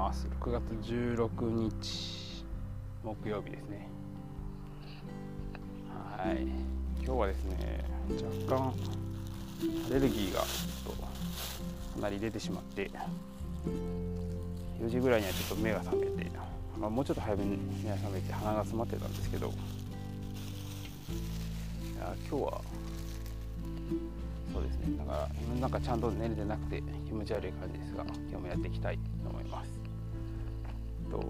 ます。6月16日木曜日ですね。はい。今日はですね若干アレルギーがちょっとかなり出てしまって4時ぐらいにはちょっと目が覚めて、まあ、もうちょっと早めに目が覚めて鼻が詰まってたんですけどいや今日はそうですね。だからなんかちゃんと寝れてなくて気持ち悪い感じですが今日もやっていきたいと思います。と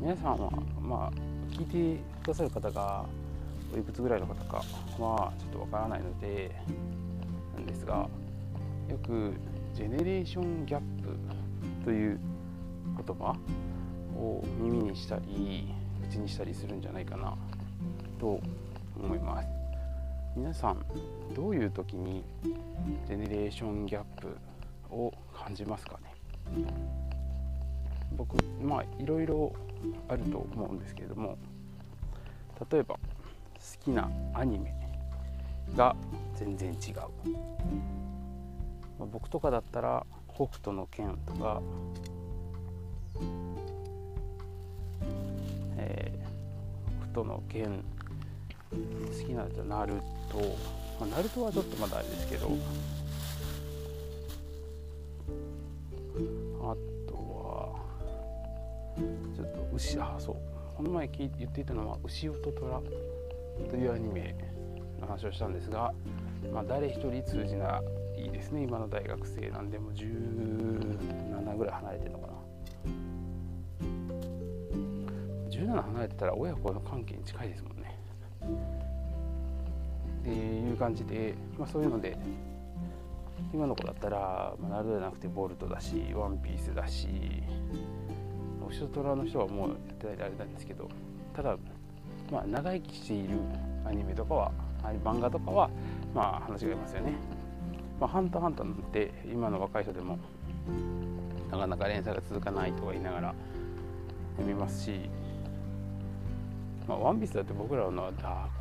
皆さんはまあ聞いてくださる方がおいくつぐらいの方かはちょっとわからないのでなんですがよくジェネレーションギャップという言葉を耳にしたり口にしたりするんじゃないかなと思います。皆さんどういう時にジェネレーションギャップを感じますかね？僕まあいろいろあると思うんですけれども例えば好きなアニメが全然違う、まあ、僕とかだったら「北斗の拳」とかえー、北斗の拳好きなやつはナルト、まあ、ナルトはちょっとまだあれですけど。あちょっと牛あそう。この前言っていたのは「牛音虎」というアニメの話をしたんですが、まあ、誰一人通じないですね今の大学生なんで。も17ぐらい離れてるのかな。17離れてたら親子の関係に近いですもんね。っていう感じで、まあ、そういうので今の子だったら、まあ、ナルトじゃなくてボルトだしワンピースだしおしトラの人はもうやってないであれなんですけどただ、まあ、長生きしているアニメとかは漫画とかはまあ話がありますよね、まあ、ハンターハンターなんて今の若い人でもなかなか連載が続かないとか言いながら読みますしまあ、ワンピースだって僕らの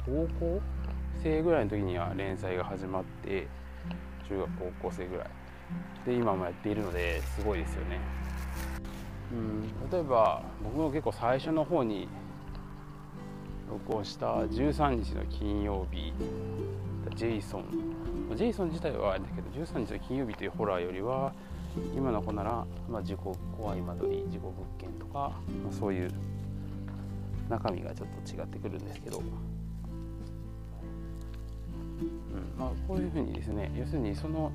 高校生ぐらいの時には連載が始まって中学高校生ぐらい。で今もやっているのですごいですよね。うん。例えば僕も結構最初の方に録音した13日の金曜日ジェイソン。ジェイソン自体はあれだけど13日の金曜日というホラーよりは今の子なら、まあ、事故怖い間取り事故物件とか、まあ、そういう中身がちょっと違ってくるんですけど、うん。まあ、こういうふうにですね要するにその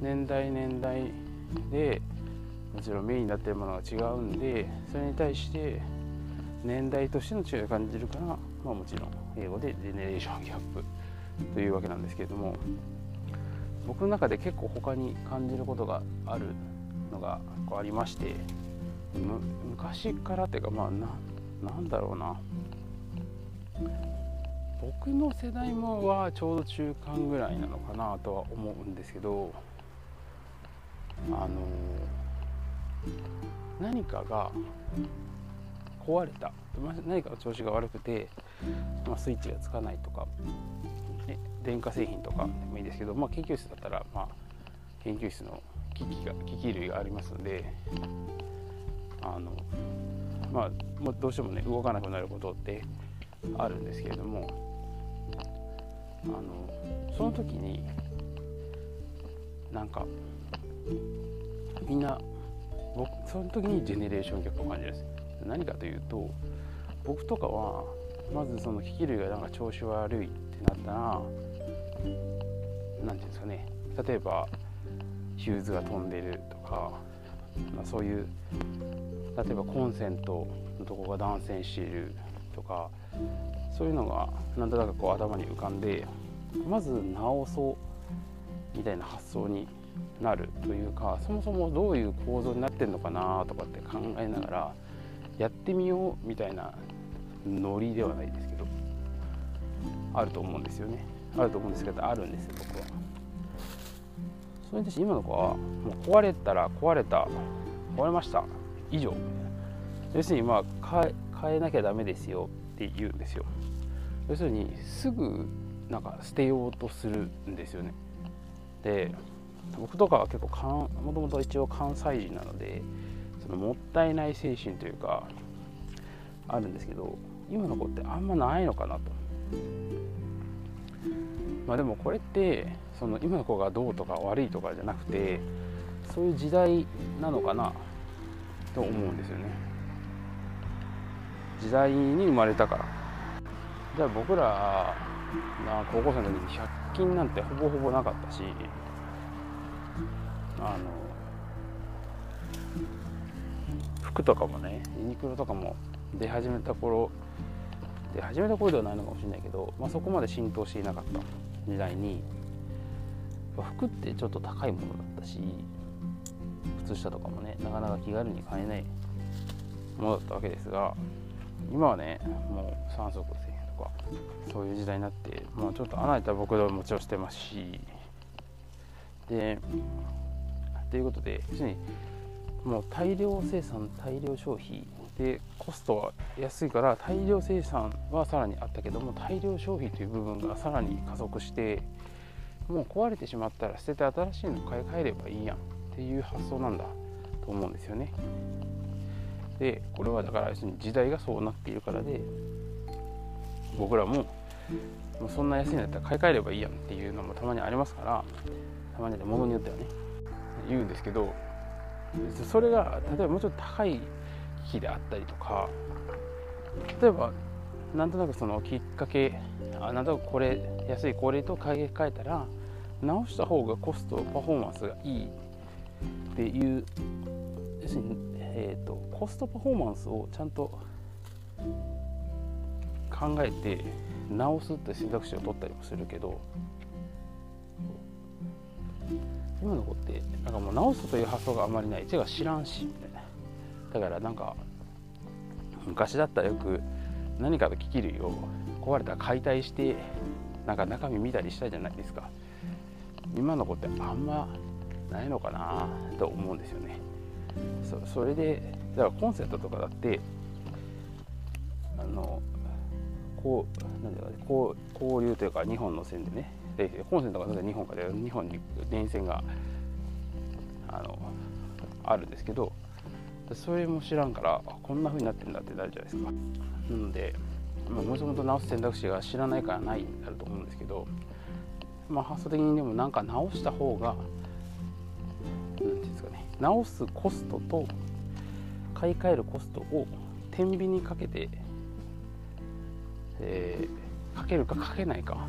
年代年代でもちろんメインになっているものが違うんでそれに対して年代としての違いを感じるから、まあ、もちろん英語でジェネレーションギャップというわけなんですけれども僕の中で結構他に感じることがあるのがこうありまして昔からっていうかまあなんだろうな。僕の世代もはちょうど中間ぐらいなのかなとは思うんですけどあの何かが壊れた。何かの調子が悪くて、まあ、スイッチがつかないとか、ね、電化製品とかでもいいですけど、まあ、研究室だったら、まあ、研究室の機器が機器類がありますのであのまあ、どうしてもね動かなくなることってあるんですけれどもあのその時になんかみんな僕その時にジェネレーションギャップを感じるんです何かというと僕とかはまずその機器類がなんか調子悪いってなったら何て言うんですかね。例えばヒューズが飛んでるとか、まあ、そういう例えばコンセントのとこが断線しているとかそういうのがなんとなくこう頭に浮かんでまず直そうみたいな発想になるというかそもそもどういう構造になってんのかなとかって考えながらやってみようみたいなノリではないですけどあると思うんですよね。あると思うんですけどあるんですよ僕は。それに対して今の子はもう壊れたら壊れた壊れました以上。要するにまあ変えなきゃダメですよって言うんですよ。要するにすぐなんか捨てようとするんですよね。で僕とかは結構もともと一応関西人なのでそのもったいない精神というかあるんですけど今の子ってあんまないのかなと。まあでもこれってその今の子がどうとか悪いとかじゃなくてそういう時代なのかなと思うんですよね。時代に生まれたから。じゃあ僕らが高校生の時に100均なんてほぼほぼなかったしあの服とかもねユニクロとかも出始めた頃出始めた頃ではないのかもしれないけど、まあ、そこまで浸透していなかった時代に服ってちょっと高いものだったし靴下とかもねなかなか気軽に買えないものだったわけですが今はねもう3足1000円とかそういう時代になって、まあ、ちょっと穴開いた僕でももちろんしてますしでということで要するにもう大量生産大量消費でコストは安いから大量生産はさらにあったけども大量消費という部分がさらに加速してもう壊れてしまったら捨てて新しいの買い替えればいいやんっていう発想なんだと思うんですよね。でこれはだから要するに時代がそうなっているからで僕らももうそんな安いんだったら買い替えればいいやんっていうのもたまにありますからたまにで物によってはね言うんですけどそれが例えばもうちょっと高い機器であったりとか例えばなんとなくそのきっかけあなんとなくこれ安いこれと買い替えたら直した方がコストパフォーマンスがいいっていう要するに、えーと、コストパフォーマンスをちゃんと考えて直すって選択肢を取ったりもするけど今の子ってなんかもう直すという発想があまりない。手が知らんしみたいなだからなんか昔だったらよく何かの機器類を壊れたら解体してなんか中身見たりしたじゃないですか。今の子ってあんまないのかなと思うんですよね。それでだからコンセントとかだってあのこうなんだろうねこう交流というか2本の線でねでコンセントが2本かで2本に電線があのあるんですけどそれも知らんからこんな風になってるんだってなるじゃないですか。なのでもともと直す選択肢が知らないからないになると思うんですけど、まあ、発想的にでもなんか直した方が何て言うんですかね直すコストと買い替えるコストを天秤にかけて、えー、かけるかかけないか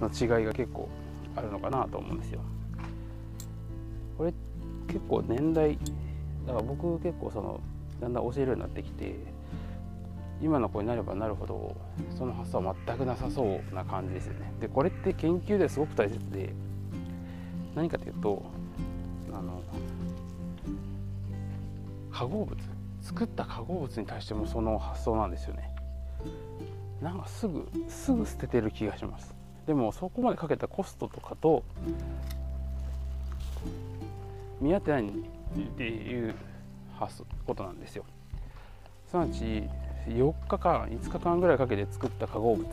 の違いが結構あるのかなと思うんですよ。これ結構年代だから僕結構そのだんだん教えるようになってきて今の子になればなるほどその発想は全くなさそうな感じですよね。でこれって研究ですごく大切で何かというとあの化合物作った化合物に対してもその発想なんですよね。なんかすぐすぐ捨ててる気がします。でもそこまでかけたコストとかと見合ってないっていうことなんですよ。すなわち4日間5日間ぐらいかけて作った化合物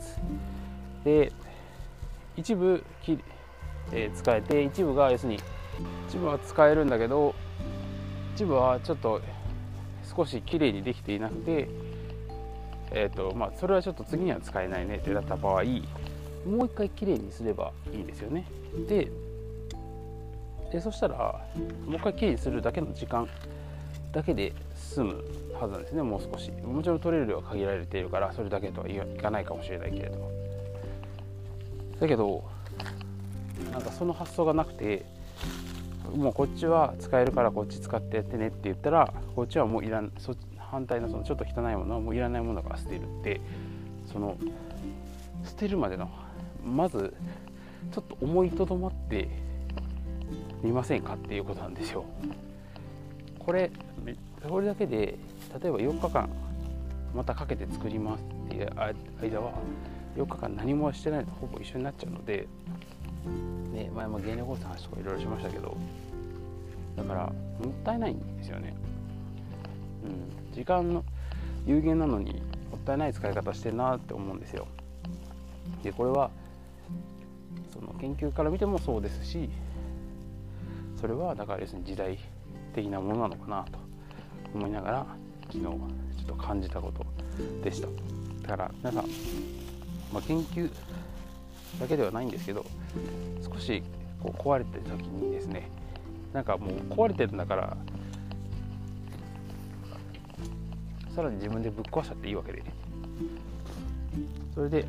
で一部き、えー、使えて一部が要するに一部は使えるんだけど一部はちょっと少しきれいにできていなくて、えーとまあ、それはちょっと次には使えないねってなった場合もう一回きれいにすればいいですよね。ででそしたらもう一回きれいにするだけの時間だけで済むはずなんですね。もう少し。もちろん取れる量は限られているからそれだけとはいかないかもしれないけれど。だけどなんかその発想がなくてもうこっちは使えるからこっち使ってやってねって言ったらこっちはもういらんそ反対のそのちょっと汚いものはもういらないものだから捨てるってその捨てるまでのまずちょっと思いとどまってみませんかっていうことなんですよ。これそれだけで例えば4日間またかけて作りますっていう間は4日間何もしてないとほぼ一緒になっちゃうので、ね、前も芸能コースの話とかいろいろしましたけどだからもったいないんですよね。うん、時間の有限なのにもったいない使い方してるなって思うんですよ。でこれはその研究から見てもそうですしそれはだから要するに時代的なものなのかなと思いながら昨日ちょっと感じたことでした。だから皆さん、まあ、研究だけではないんですけど少しこう壊れてる時にですねなんかもう壊れてるんだからさらに自分でぶっ壊しちゃっていいわけで。それで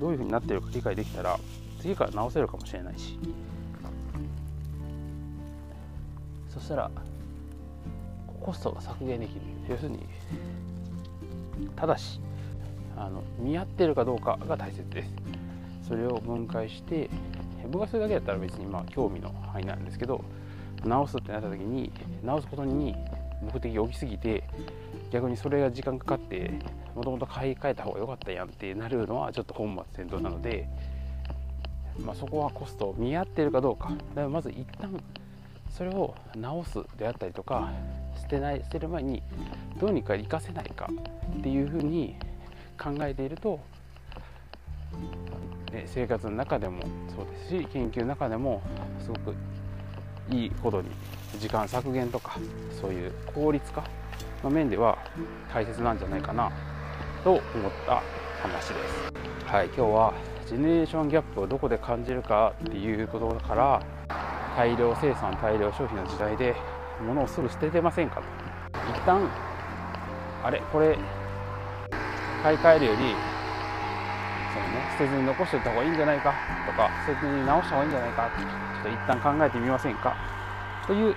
どういうふうになってるか理解できたら次から直せるかもしれないし。そしたらコストが削減できる。要するにただしあの見合ってるかどうかが大切です。それを分解して僕はそれだけだったら別にまあ興味の範囲なんですけど直すってなった時に直すことに目的が大きすぎて逆にそれが時間かかってもともと買い替えた方が良かったやんってなるのはちょっと本末転倒なので、まあ、そこはコスト見合ってるかどうか。だからまず一旦それを直すであったりとか捨てない捨てる前にどうにか活かせないかっていうふうに考えていると、ね、生活の中でもそうですし研究の中でもすごくいいほどに時間削減とかそういう効率化の面では大切なんじゃないかなと思った話です。はい、今日はジェネレーションギャップをどこで感じるかっていうことから大量生産大量消費の時代で物をすぐ捨ててませんかと一旦あれこれ買い替えるよりその、ね、捨てずに残しておいた方がいいんじゃないかとか捨てずに直した方がいいんじゃないかちょっと一旦考えてみませんかという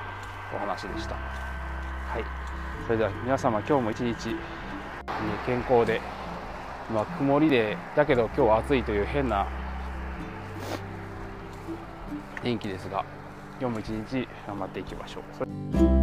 お話でした。はい、それでは皆様今日も一日健康で、まあ、曇りでだけど今日は暑いという変な天気ですが今日も一日頑張っていきましょう。